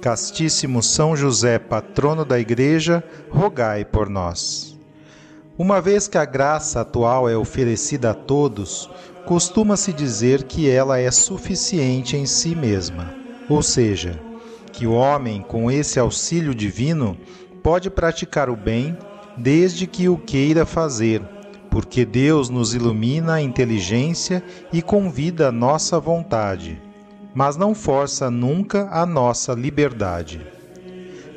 Castíssimo São José, patrono da Igreja, rogai por nós. Uma vez que a graça atual é oferecida a todos, costuma-se dizer que ela é suficiente em si mesma, ou seja, que o homem, com esse auxílio divino, pode praticar o bem desde que o queira fazer, porque Deus nos ilumina a inteligência e convida a nossa vontade mas não força nunca a nossa liberdade.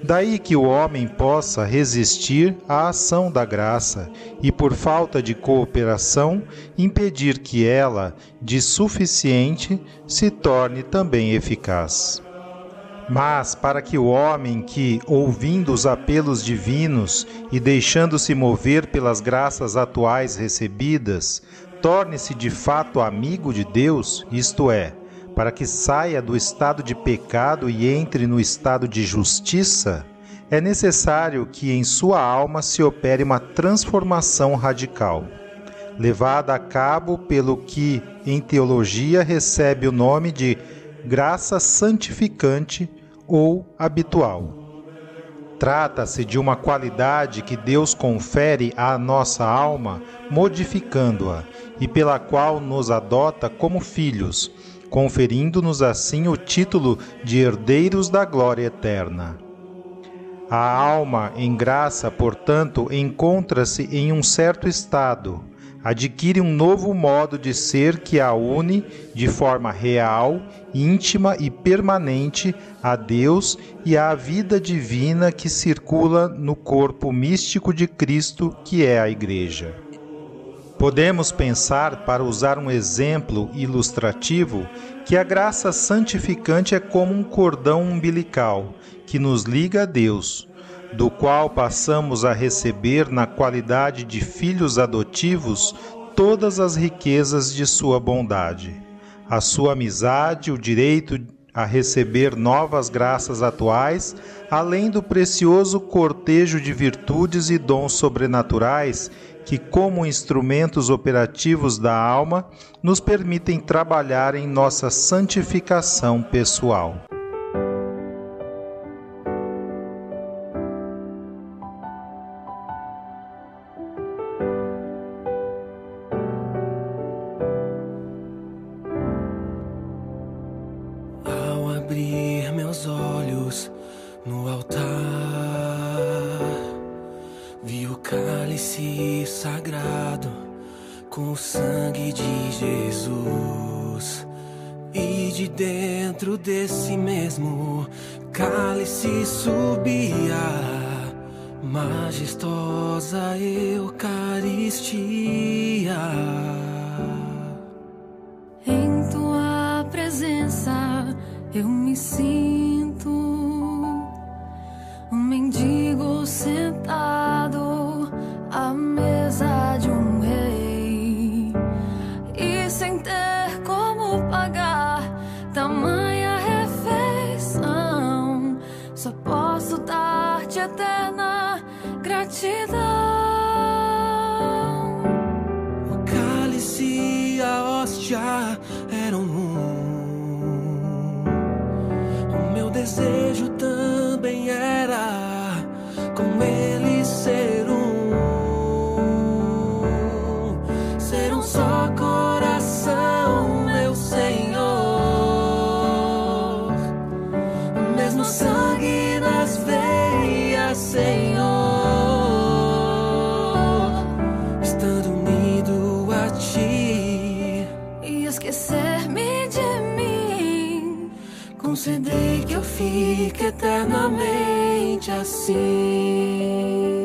Daí que o homem possa resistir à ação da graça e, por falta de cooperação, impedir que ela, de suficiente, se torne também eficaz. Mas para que o homem que, ouvindo os apelos divinos e deixando-se mover pelas graças atuais recebidas, torne-se de fato amigo de Deus, isto é, para que saia do estado de pecado e entre no estado de justiça, é necessário que em sua alma se opere uma transformação radical, levada a cabo pelo que em teologia recebe o nome de graça santificante ou habitual. Trata-se de uma qualidade que Deus confere à nossa alma, modificando-a, e pela qual nos adota como filhos, conferindo-nos assim o título de herdeiros da glória eterna. A alma em graça, portanto, encontra-se em um certo estado, adquire um novo modo de ser que a une de forma real, íntima e permanente a Deus e à vida divina que circula no corpo místico de Cristo, que é a Igreja. Podemos pensar, para usar um exemplo ilustrativo, que a graça santificante é como um cordão umbilical que nos liga a Deus, do qual passamos a receber, na qualidade de filhos adotivos, todas as riquezas de Sua bondade. A Sua amizade, o direito a receber novas graças atuais, além do precioso cortejo de virtudes e dons sobrenaturais que, como instrumentos operativos da alma, nos permitem trabalhar em nossa santificação pessoal. Sangue de Jesus. E de dentro desse mesmo cálice subia majestosa Eucaristia. Em tua presença eu me sinto conceder que eu fique eternamente assim.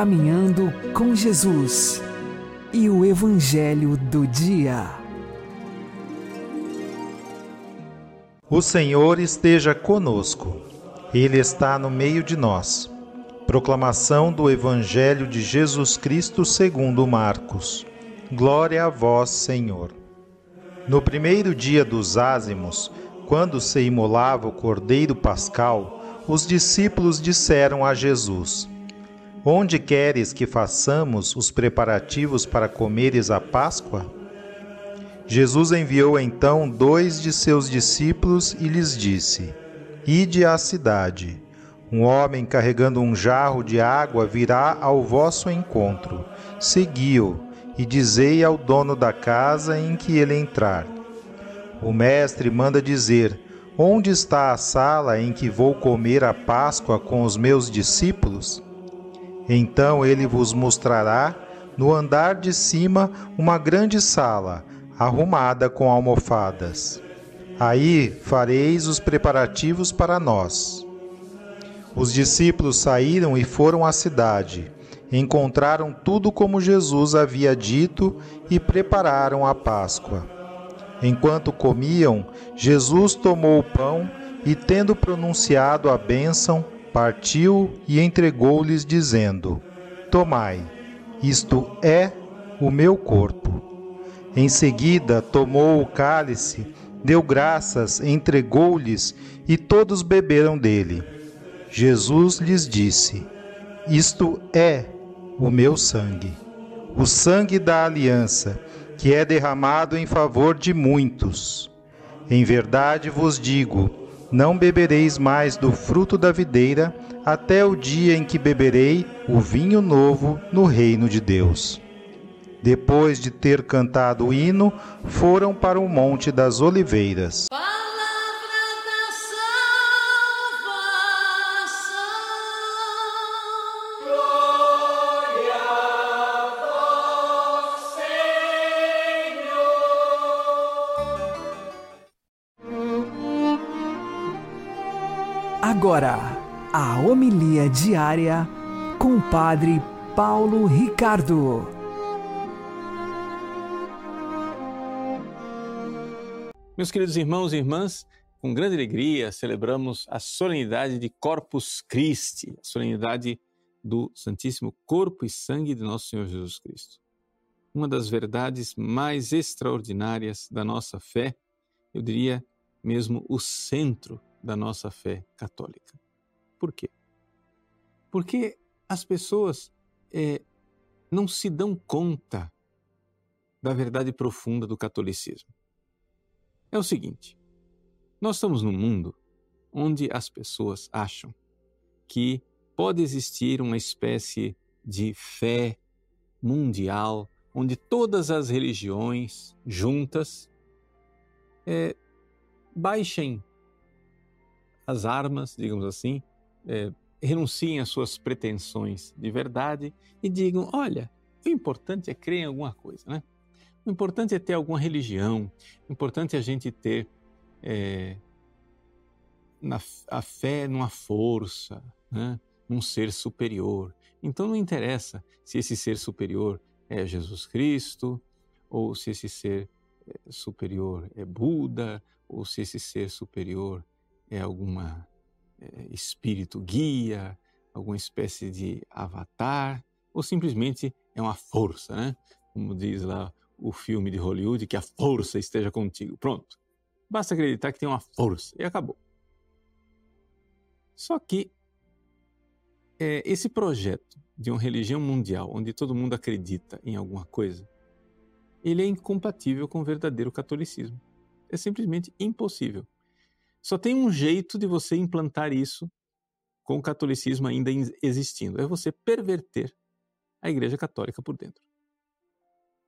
Caminhando com Jesus e o Evangelho do Dia. O Senhor esteja conosco, Ele está no meio de nós. Proclamação do Evangelho de Jesus Cristo segundo Marcos. Glória a vós, Senhor. No primeiro dia dos ázimos, quando se imolava o cordeiro pascal, os discípulos disseram a Jesus: Onde queres que façamos os preparativos para comeres a Páscoa? Jesus enviou então dois de seus discípulos e lhes disse: Ide à cidade. Um homem carregando um jarro de água virá ao vosso encontro. Segui-o e dizei ao dono da casa em que ele entrar. O mestre manda dizer: Onde está a sala em que vou comer a Páscoa com os meus discípulos? Então ele vos mostrará no andar de cima uma grande sala, arrumada com almofadas. Aí fareis os preparativos para nós. Os discípulos saíram e foram à cidade. Encontraram tudo como Jesus havia dito e prepararam a Páscoa. Enquanto comiam, Jesus tomou o pão e, tendo pronunciado a bênção, partiu e entregou-lhes, dizendo: Tomai, isto é o meu corpo. Em seguida, tomou o cálice, deu graças, entregou-lhes e todos beberam dele. Jesus lhes disse: Isto é o meu sangue, o sangue da aliança, que é derramado em favor de muitos. Em verdade vos digo: não bebereis mais do fruto da videira, até o dia em que beberei o vinho novo no reino de Deus. Depois de ter cantado o hino, foram para o Monte das Oliveiras. Agora, a homilia diária com o Padre Paulo Ricardo. Meus queridos irmãos e irmãs, com grande alegria celebramos a solenidade de Corpus Christi, a solenidade do Santíssimo Corpo e Sangue de Nosso Senhor Jesus Cristo. Uma das verdades mais extraordinárias da nossa fé, eu diria mesmo o centro da nossa fé católica. Por quê? Porque as pessoas eh, não se dão conta da verdade profunda do catolicismo. É o seguinte: Nós estamos num mundo onde as pessoas acham que pode existir uma espécie de fé mundial onde todas as religiões juntas é, baixem as armas, digamos assim, é, renunciem às suas pretensões de verdade e digam: olha, o importante é crer em alguma coisa, né? O importante é ter alguma religião, o importante é a gente ter é, na, a fé numa força, né? num ser superior. Então não interessa se esse ser superior é Jesus Cristo, ou se esse ser é, superior é Buda, ou se esse ser superior é alguma é, espírito guia, alguma espécie de avatar, ou simplesmente é uma força, né? Como diz lá o filme de Hollywood, que a força esteja contigo. Pronto. Basta acreditar que tem uma força e acabou. Só que é, esse projeto de uma religião mundial, onde todo mundo acredita em alguma coisa, ele é incompatível com o verdadeiro catolicismo. É simplesmente impossível. Só tem um jeito de você implantar isso com o catolicismo ainda existindo: é você perverter a Igreja Católica por dentro.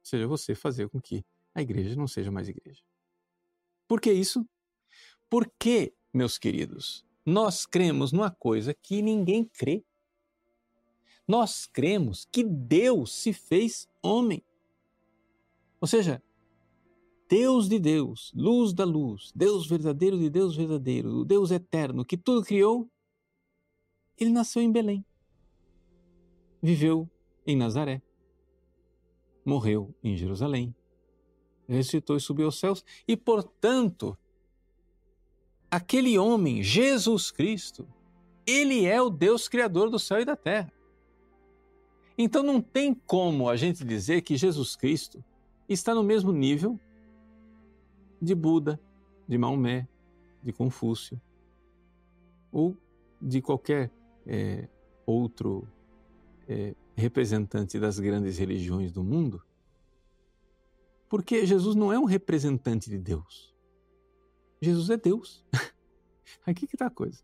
Ou seja, você fazer com que a igreja não seja mais igreja. Por que isso? Porque, meus queridos, nós cremos numa coisa que ninguém crê. Nós cremos que Deus se fez homem. Ou seja, Deus de Deus, luz da luz, Deus verdadeiro de Deus verdadeiro, o Deus eterno que tudo criou, ele nasceu em Belém. Viveu em Nazaré morreu em Jerusalém, ressuscitou e subiu aos céus, e portanto, aquele homem, Jesus Cristo, ele é o Deus Criador do céu e da terra. Então não tem como a gente dizer que Jesus Cristo está no mesmo nível de Buda, de Maomé, de Confúcio ou de qualquer é, outro é, representante das grandes religiões do mundo, porque Jesus não é um representante de Deus. Jesus é Deus. Aqui que está a coisa.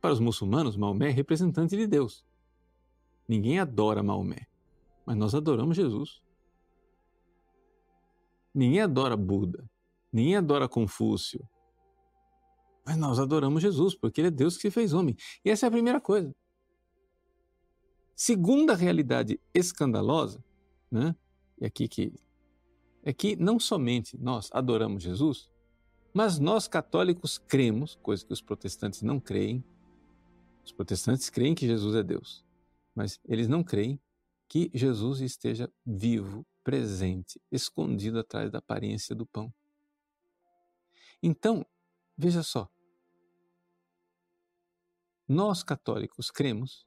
Para os muçulmanos, Maomé é representante de Deus. Ninguém adora Maomé, mas nós adoramos Jesus. Ninguém adora Buda, ninguém adora Confúcio, mas nós adoramos Jesus, porque ele é Deus que se fez homem. E essa é a primeira coisa. Segunda realidade escandalosa, né? E aqui que é que não somente nós adoramos Jesus, mas nós católicos cremos, coisa que os protestantes não creem. Os protestantes creem que Jesus é Deus, mas eles não creem que Jesus esteja vivo, presente, escondido atrás da aparência do pão. Então, veja só. Nós católicos cremos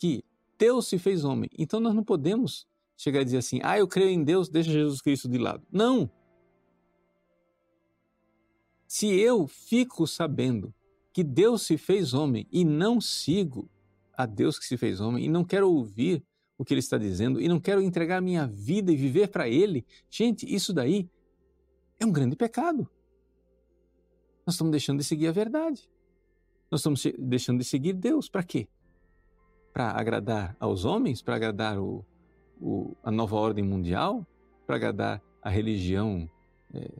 que Deus se fez homem. Então nós não podemos chegar a dizer assim: ah, eu creio em Deus, deixa Jesus Cristo de lado. Não! Se eu fico sabendo que Deus se fez homem e não sigo a Deus que se fez homem e não quero ouvir o que ele está dizendo e não quero entregar minha vida e viver para ele, gente, isso daí é um grande pecado. Nós estamos deixando de seguir a verdade. Nós estamos deixando de seguir Deus. Para quê? para agradar aos homens, para agradar o, o, a nova ordem mundial, para agradar a religião é,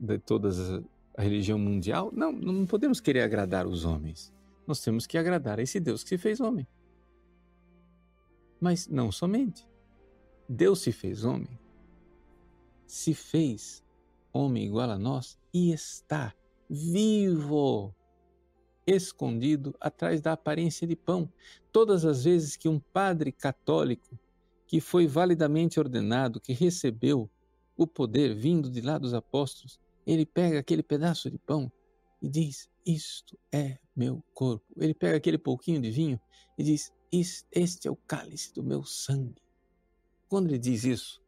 de todas as, a religião mundial? Não, não podemos querer agradar os homens. Nós temos que agradar a esse Deus que se fez homem. Mas não somente. Deus se fez homem, se fez homem igual a nós e está vivo escondido atrás da aparência de pão. Todas as vezes que um padre católico, que foi validamente ordenado, que recebeu o poder vindo de lá dos apóstolos, ele pega aquele pedaço de pão e diz: Isto é meu corpo. Ele pega aquele pouquinho de vinho e diz: Este é o cálice do meu sangue. Quando ele diz isso,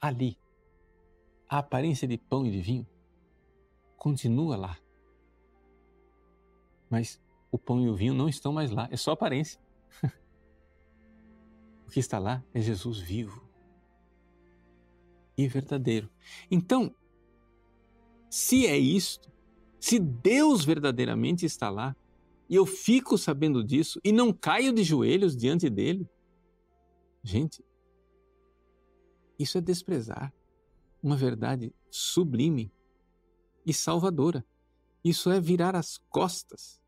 ali, a aparência de pão e de vinho continua lá mas o pão e o vinho não estão mais lá, é só aparência. o que está lá é Jesus vivo e verdadeiro. Então, se é isto, se Deus verdadeiramente está lá, e eu fico sabendo disso e não caio de joelhos diante dele, gente, isso é desprezar uma verdade sublime e salvadora. Isso é virar as costas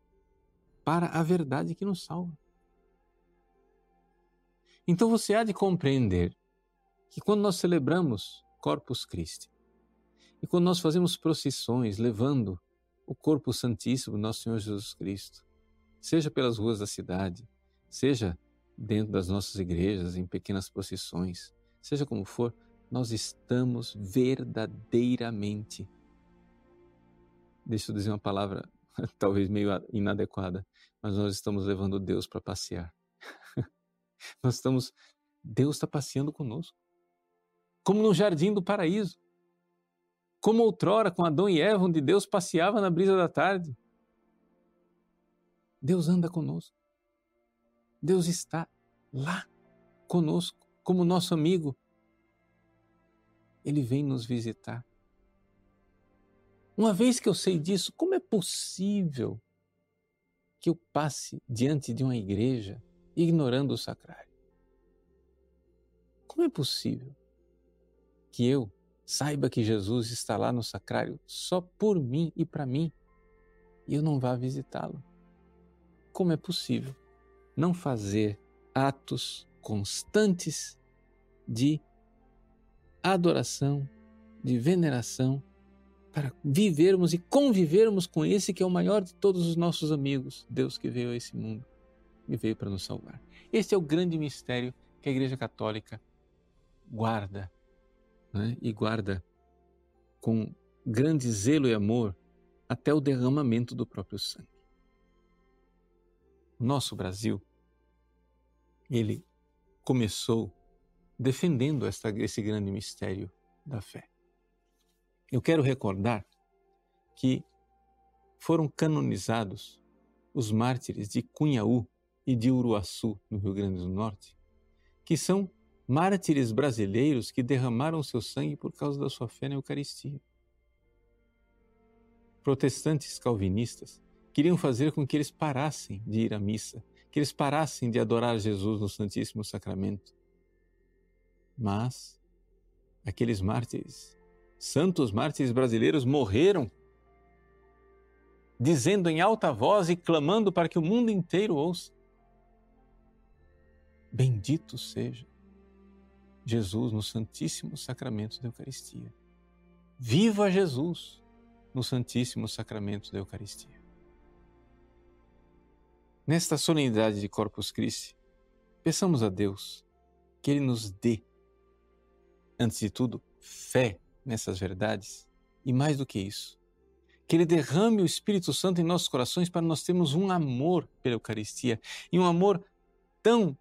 para a verdade que nos salva. Então você há de compreender que quando nós celebramos Corpus Christi e quando nós fazemos procissões levando o corpo santíssimo do nosso Senhor Jesus Cristo, seja pelas ruas da cidade, seja dentro das nossas igrejas, em pequenas procissões, seja como for, nós estamos verdadeiramente. Deixa eu dizer uma palavra talvez meio inadequada, mas nós estamos levando Deus para passear. nós estamos. Deus está passeando conosco. Como no jardim do paraíso. Como outrora com Adão e Eva, onde Deus passeava na brisa da tarde. Deus anda conosco. Deus está lá conosco, como nosso amigo. Ele vem nos visitar. Uma vez que eu sei disso, como é possível que eu passe diante de uma igreja ignorando o sacrário? Como é possível que eu saiba que Jesus está lá no sacrário só por mim e para mim e eu não vá visitá-lo? Como é possível não fazer atos constantes de adoração, de veneração, para vivermos e convivermos com esse que é o maior de todos os nossos amigos, Deus que veio a esse mundo e veio para nos salvar. Este é o grande mistério que a Igreja Católica guarda né? e guarda com grande zelo e amor até o derramamento do próprio sangue. Nosso Brasil, ele começou defendendo esta, esse grande mistério da fé. Eu quero recordar que foram canonizados os mártires de Cunhaú e de Uruaçu, no Rio Grande do Norte, que são mártires brasileiros que derramaram seu sangue por causa da sua fé na Eucaristia. Protestantes calvinistas queriam fazer com que eles parassem de ir à missa, que eles parassem de adorar Jesus no Santíssimo Sacramento. Mas aqueles mártires santos mártires brasileiros morreram dizendo em alta voz e clamando para que o mundo inteiro ouça: Bendito seja Jesus no Santíssimo Sacramento da Eucaristia. Viva Jesus no Santíssimo Sacramento da Eucaristia. Nesta solenidade de Corpus Christi, peçamos a Deus que Ele nos dê, antes de tudo, fé nessas verdades e mais do que isso, que Ele derrame o Espírito Santo em nossos corações para nós termos um amor pela Eucaristia e um amor tão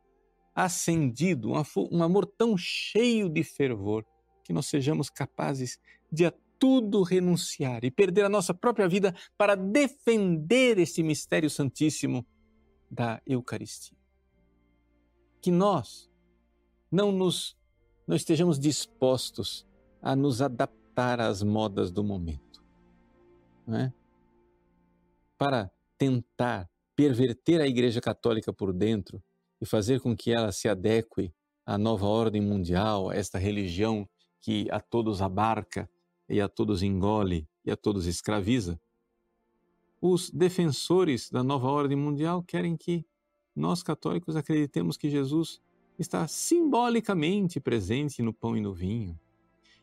acendido, um amor tão cheio de fervor, que nós sejamos capazes de a tudo renunciar e perder a nossa própria vida para defender este mistério santíssimo da Eucaristia. Que nós não nos não estejamos dispostos a nos adaptar às modas do momento. É? Para tentar perverter a Igreja Católica por dentro e fazer com que ela se adeque à nova ordem mundial, a esta religião que a todos abarca e a todos engole e a todos escraviza. Os defensores da nova ordem mundial querem que nós católicos acreditemos que Jesus está simbolicamente presente no pão e no vinho,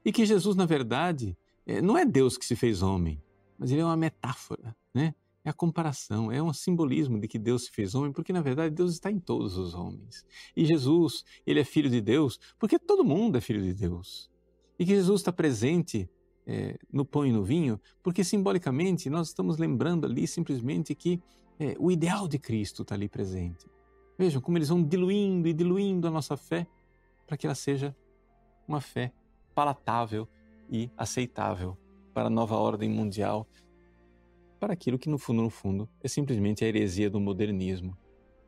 e que Jesus, na verdade, é, não é Deus que se fez homem, mas ele é uma metáfora, né? É a comparação, é um simbolismo de que Deus se fez homem, porque na verdade Deus está em todos os homens. E Jesus, ele é filho de Deus, porque todo mundo é filho de Deus. E que Jesus está presente é, no pão e no vinho, porque simbolicamente nós estamos lembrando ali simplesmente que é, o ideal de Cristo está ali presente. Vejam como eles vão diluindo e diluindo a nossa fé para que ela seja uma fé palatável e aceitável para a nova ordem mundial, para aquilo que no fundo, no fundo, é simplesmente a heresia do modernismo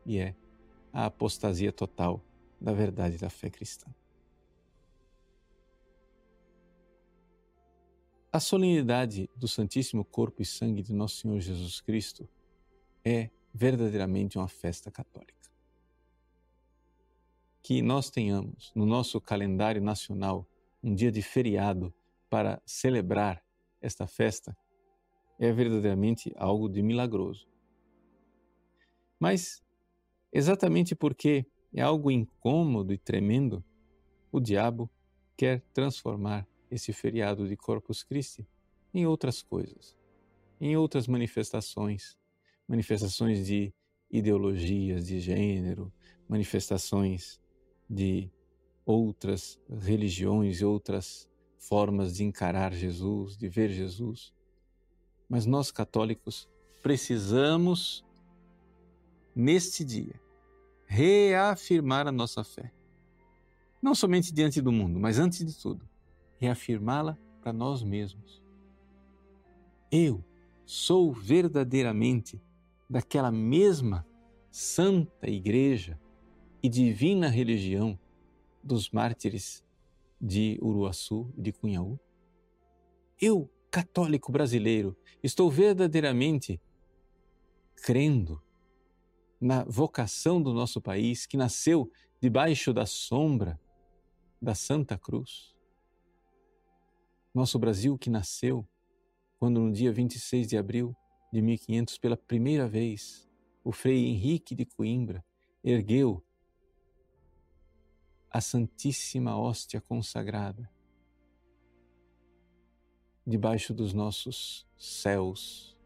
e é a apostasia total da verdade da fé cristã. A solenidade do Santíssimo Corpo e Sangue de Nosso Senhor Jesus Cristo é verdadeiramente uma festa católica. Que nós tenhamos no nosso calendário nacional um dia de feriado para celebrar esta festa é verdadeiramente algo de milagroso. Mas, exatamente porque é algo incômodo e tremendo, o diabo quer transformar esse feriado de Corpus Christi em outras coisas, em outras manifestações, manifestações de ideologias de gênero, manifestações de outras religiões e outras formas de encarar Jesus, de ver Jesus. Mas nós católicos precisamos, neste dia, reafirmar a nossa fé. Não somente diante do mundo, mas antes de tudo, reafirmá-la para nós mesmos. Eu sou verdadeiramente daquela mesma santa igreja e divina religião dos mártires de Uruaçu e de Cunhaú? Eu, católico brasileiro, estou verdadeiramente crendo na vocação do nosso país que nasceu debaixo da sombra da Santa Cruz. Nosso Brasil que nasceu quando no dia 26 de abril de 1500, pela primeira vez, o Frei Henrique de Coimbra ergueu a Santíssima Hóstia consagrada debaixo dos nossos céus,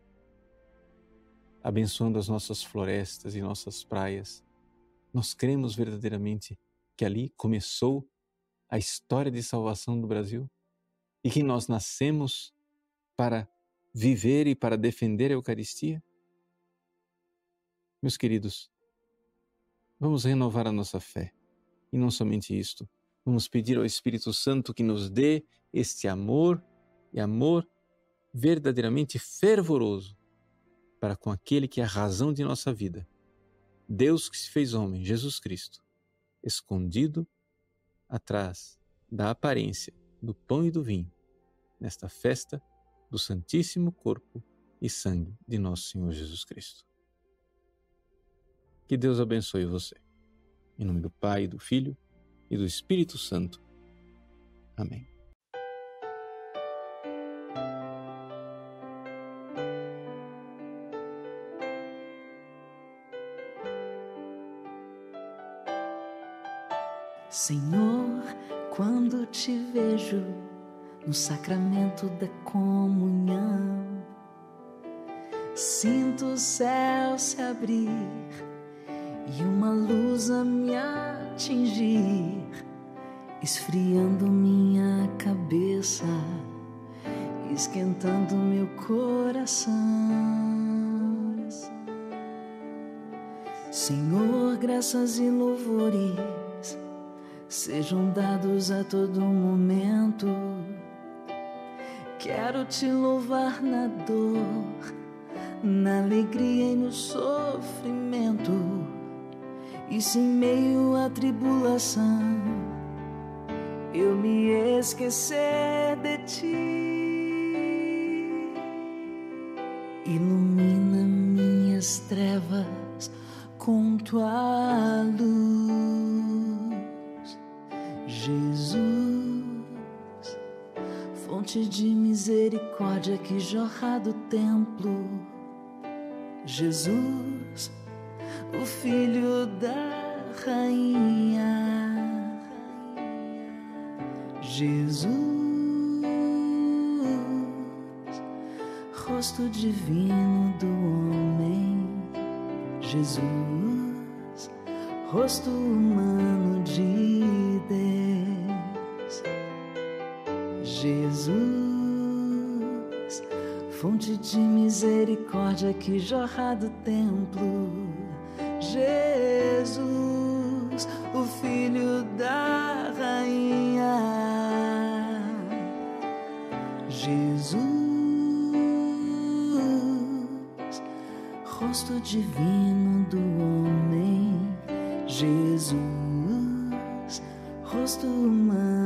abençoando as nossas florestas e nossas praias. Nós cremos verdadeiramente que ali começou a história de salvação do Brasil e que nós nascemos para viver e para defender a Eucaristia? Meus queridos, vamos renovar a nossa fé. E não somente isto, vamos pedir ao Espírito Santo que nos dê este amor e amor verdadeiramente fervoroso para com aquele que é a razão de nossa vida. Deus que se fez homem, Jesus Cristo, escondido atrás da aparência do pão e do vinho, nesta festa do Santíssimo Corpo e Sangue de nosso Senhor Jesus Cristo. Que Deus abençoe você. Em nome do Pai, do Filho e do Espírito Santo. Amém. Senhor, quando te vejo no sacramento da comunhão, sinto o céu se abrir e uma luz a me atingir, esfriando minha cabeça, esquentando meu coração. Senhor, graças e louvores sejam dados a todo momento. Quero te louvar na dor, na alegria e no sofrimento, e se em meio à tribulação eu me esquecer de ti, ilumina minhas trevas com tua luz, fonte de misericórdia que jorra do templo, Jesus, o Filho da Rainha, Jesus, rosto divino do homem. Jesus, rosto humano de Deus. Jesus, fonte de misericórdia que jorra do templo. Jesus, o Filho da Rainha. Jesus, rosto divino do homem, Jesus, rosto humano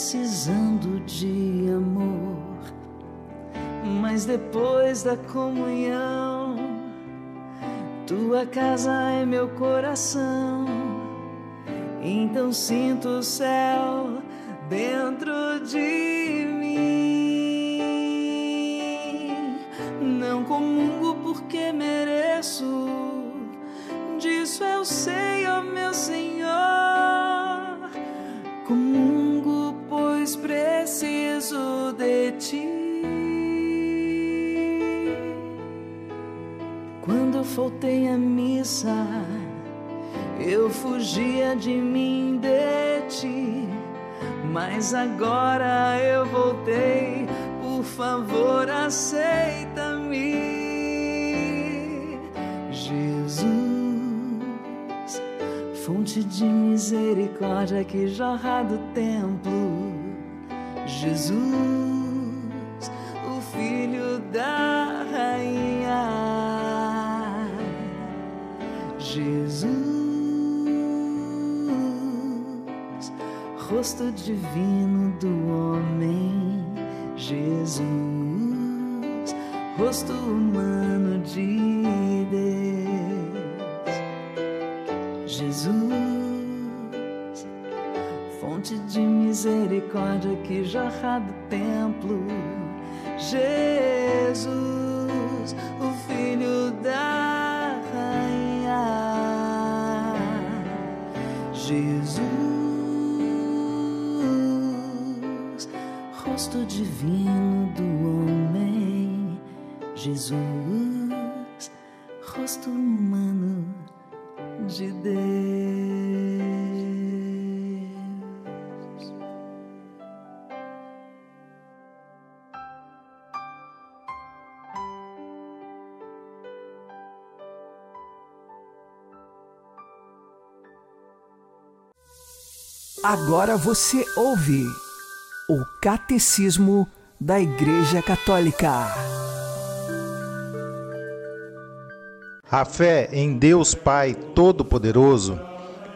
precisando de amor. Mas depois da comunhão, tua casa é meu coração. Então sinto o céu dentro de mim. Não comungo porque mereço, faltei à missa, eu fugia de mim, de ti. Mas agora eu voltei, por favor, aceita-me. Jesus, fonte de misericórdia que jorra do templo. Jesus, o filho da Jesus, rosto divino do homem, Jesus, rosto humano de Deus, Jesus, fonte de misericórdia que jorra do templo, Jesus, o filho da Jesus, rosto divino do homem, Jesus, rosto humano de Deus. Agora você ouve o Catecismo da Igreja Católica. A fé em Deus Pai Todo-Poderoso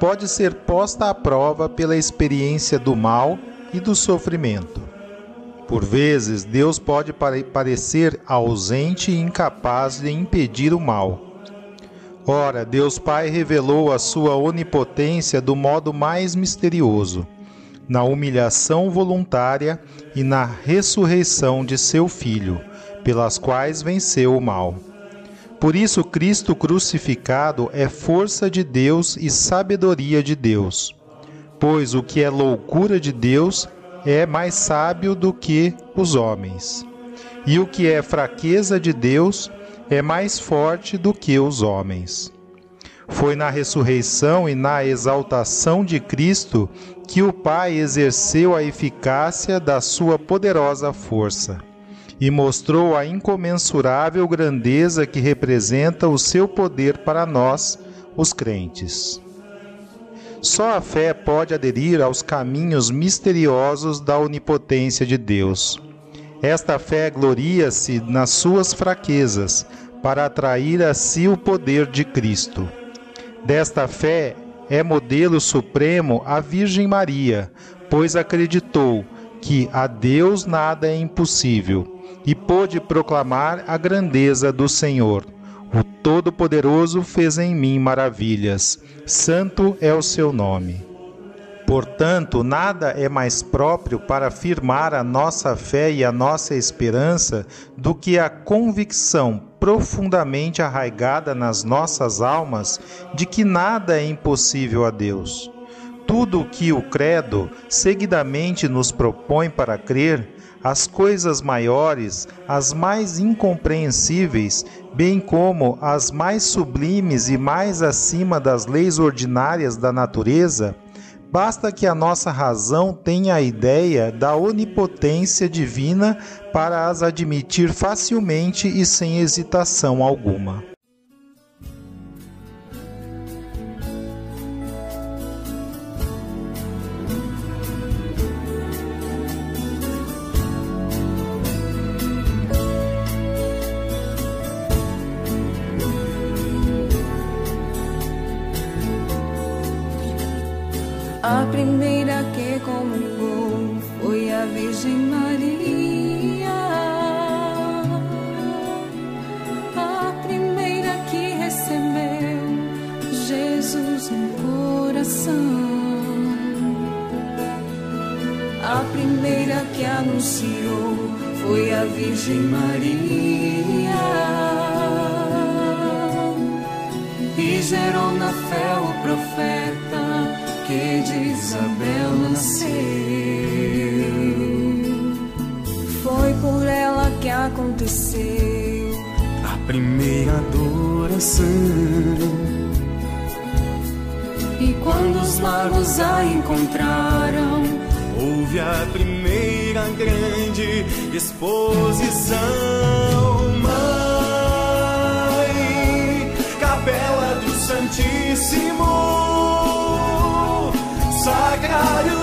pode ser posta à prova pela experiência do mal e do sofrimento. Por vezes, Deus pode pare- parecer ausente e incapaz de impedir o mal. Ora, Deus Pai revelou a sua onipotência do modo mais misterioso, na humilhação voluntária e na ressurreição de seu Filho, pelas quais venceu o mal. Por isso, Cristo crucificado é força de Deus e sabedoria de Deus. Pois o que é loucura de Deus é mais sábio do que os homens. E o que é fraqueza de Deus é mais forte do que os homens. Foi na ressurreição e na exaltação de Cristo que o Pai exerceu a eficácia da sua poderosa força e mostrou a incomensurável grandeza que representa o seu poder para nós, os crentes. Só a fé pode aderir aos caminhos misteriosos da onipotência de Deus. Esta fé gloria-se nas suas fraquezas, para atrair a si o poder de Cristo. Desta fé é modelo supremo a Virgem Maria, pois acreditou que a Deus nada é impossível e pôde proclamar a grandeza do Senhor. O Todo-Poderoso fez em mim maravilhas. Santo é o seu nome. Portanto, nada é mais próprio para afirmar a nossa fé e a nossa esperança do que a convicção profundamente arraigada nas nossas almas de que nada é impossível a Deus. Tudo o que o Credo seguidamente nos propõe para crer, as coisas maiores, as mais incompreensíveis, bem como as mais sublimes e mais acima das leis ordinárias da natureza, Basta que a nossa razão tenha a ideia da onipotência divina para as admitir facilmente e sem hesitação alguma. Coração. A primeira que anunciou foi a Virgem Maria. E gerou na fé o profeta que de Isabel nasceu. Foi por ela que aconteceu a primeira adoração. E quando os magos a encontraram, houve a primeira grande exposição. Mãe, capela do Santíssimo sacrário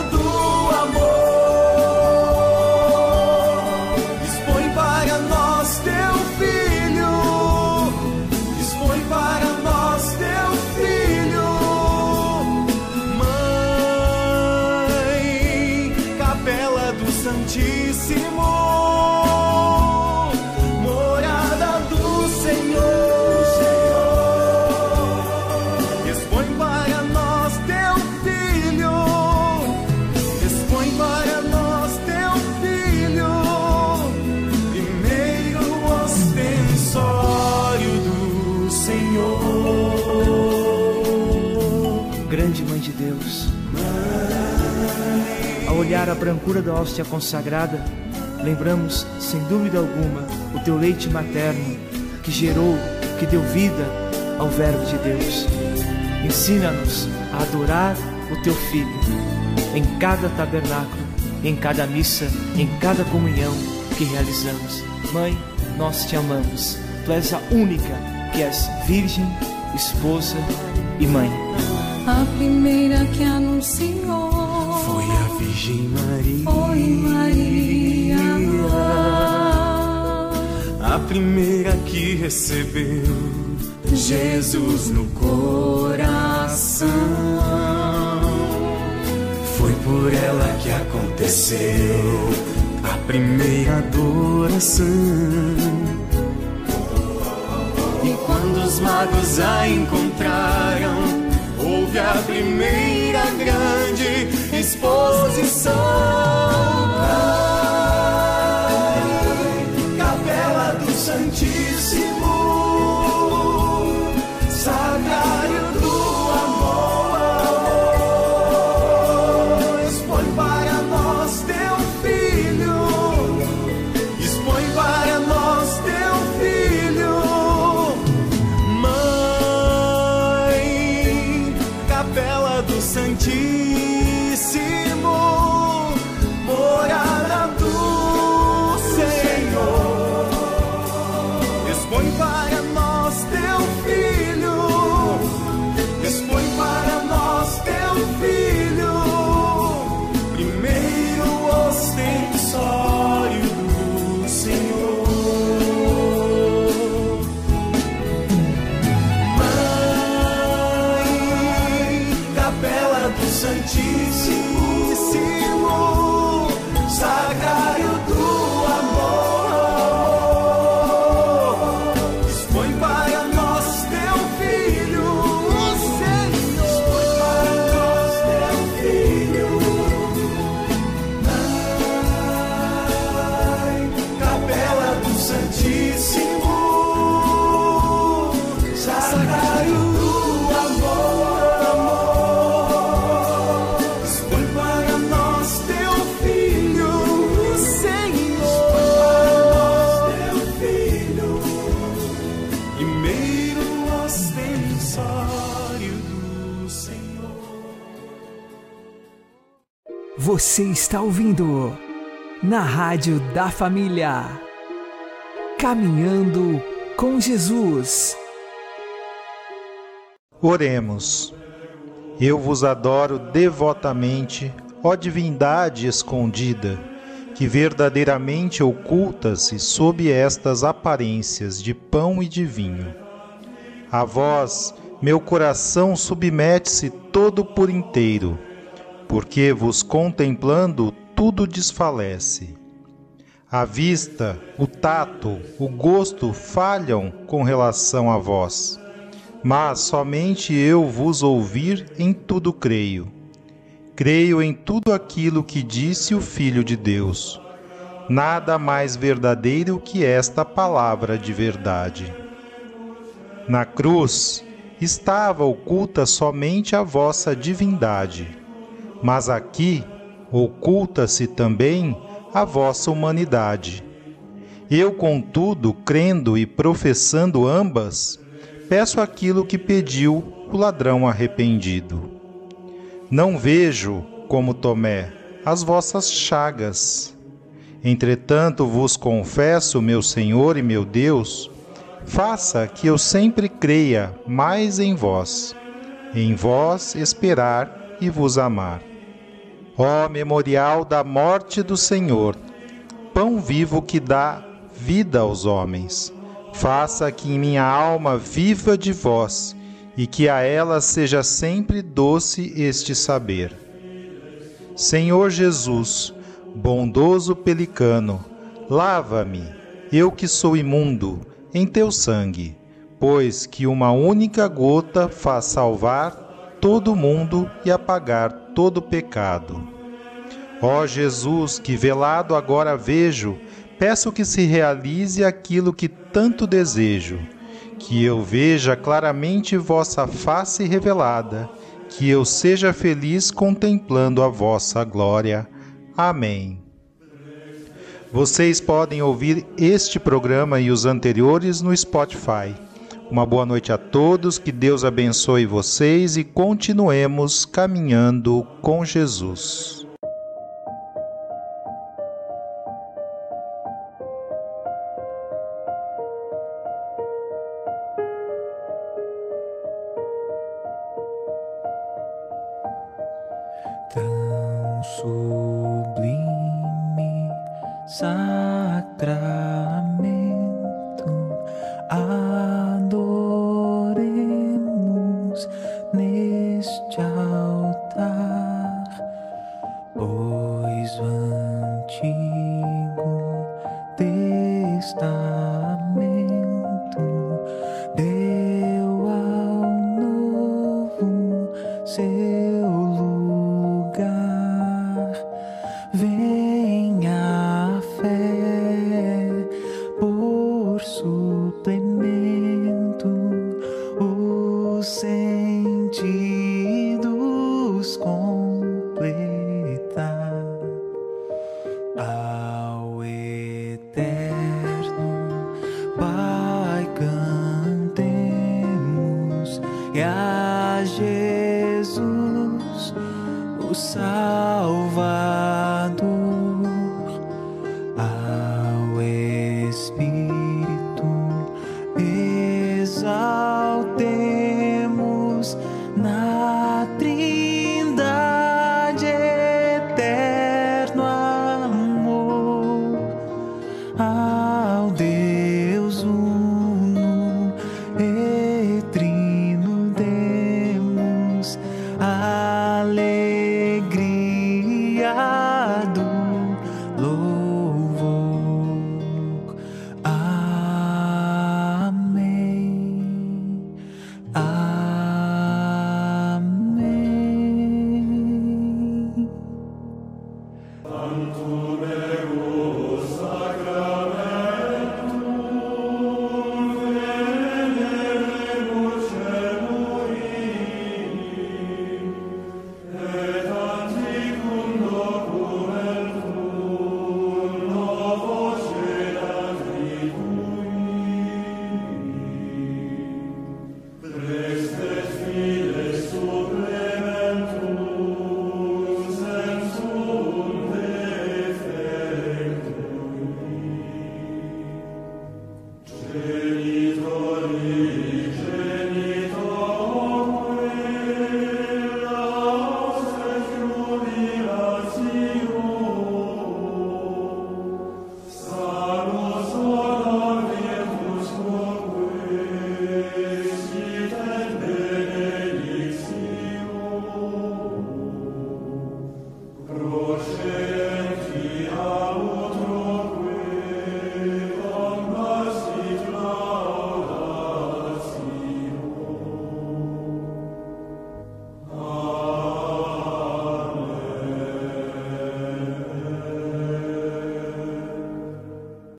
a brancura da hóstia consagrada, lembramos, sem dúvida alguma, o teu leite materno que gerou, que deu vida ao Verbo de Deus. Ensina-nos a adorar o teu Filho em cada tabernáculo, em cada missa, em cada comunhão que realizamos. Mãe, nós te amamos. Tu és a única que és virgem, esposa e mãe. a primeira que anunciou Foi a Virgem Maria. foi Maria. A primeira que recebeu Jesus no coração. Foi por ela que aconteceu a primeira adoração. E quando os magos a encontraram, houve a primeira grande exposição. Você está ouvindo na Rádio da Família. Caminhando com Jesus. Oremos. Eu vos adoro devotamente, ó divindade escondida, que verdadeiramente oculta-se sob estas aparências de pão e de vinho. A vós, meu coração submete-se todo por inteiro, porque vos contemplando tudo desfalece. A vista, o tato, o gosto falham com relação a vós, mas somente eu vos ouvir em tudo creio. Creio em tudo aquilo que disse o Filho de Deus. Nada mais verdadeiro que esta palavra de verdade. Na cruz estava oculta somente a vossa divindade, mas aqui oculta-se também a vossa humanidade. Eu, contudo, crendo e professando ambas, peço aquilo que pediu o ladrão arrependido. Não vejo, como Tomé, as vossas chagas. Entretanto, vos confesso, meu Senhor e meu Deus, faça que eu sempre creia mais em vós, em vós esperar e vos amar. Ó memorial da morte do Senhor, pão vivo que dá vida aos homens, faça que em minha alma viva de vós e que a ela seja sempre doce este saber. Senhor Jesus, bondoso pelicano, lava-me, eu que sou imundo, em teu sangue, pois que uma única gota faz salvar todo mundo e apagar todo pecado. Ó Jesus, que velado agora vejo, peço que se realize aquilo que tanto desejo, que eu veja claramente vossa face revelada, que eu seja feliz contemplando a vossa glória. Amém. Vocês podem ouvir este programa e os anteriores no Spotify. Uma boa noite a todos, que Deus abençoe vocês e continuemos caminhando com Jesus.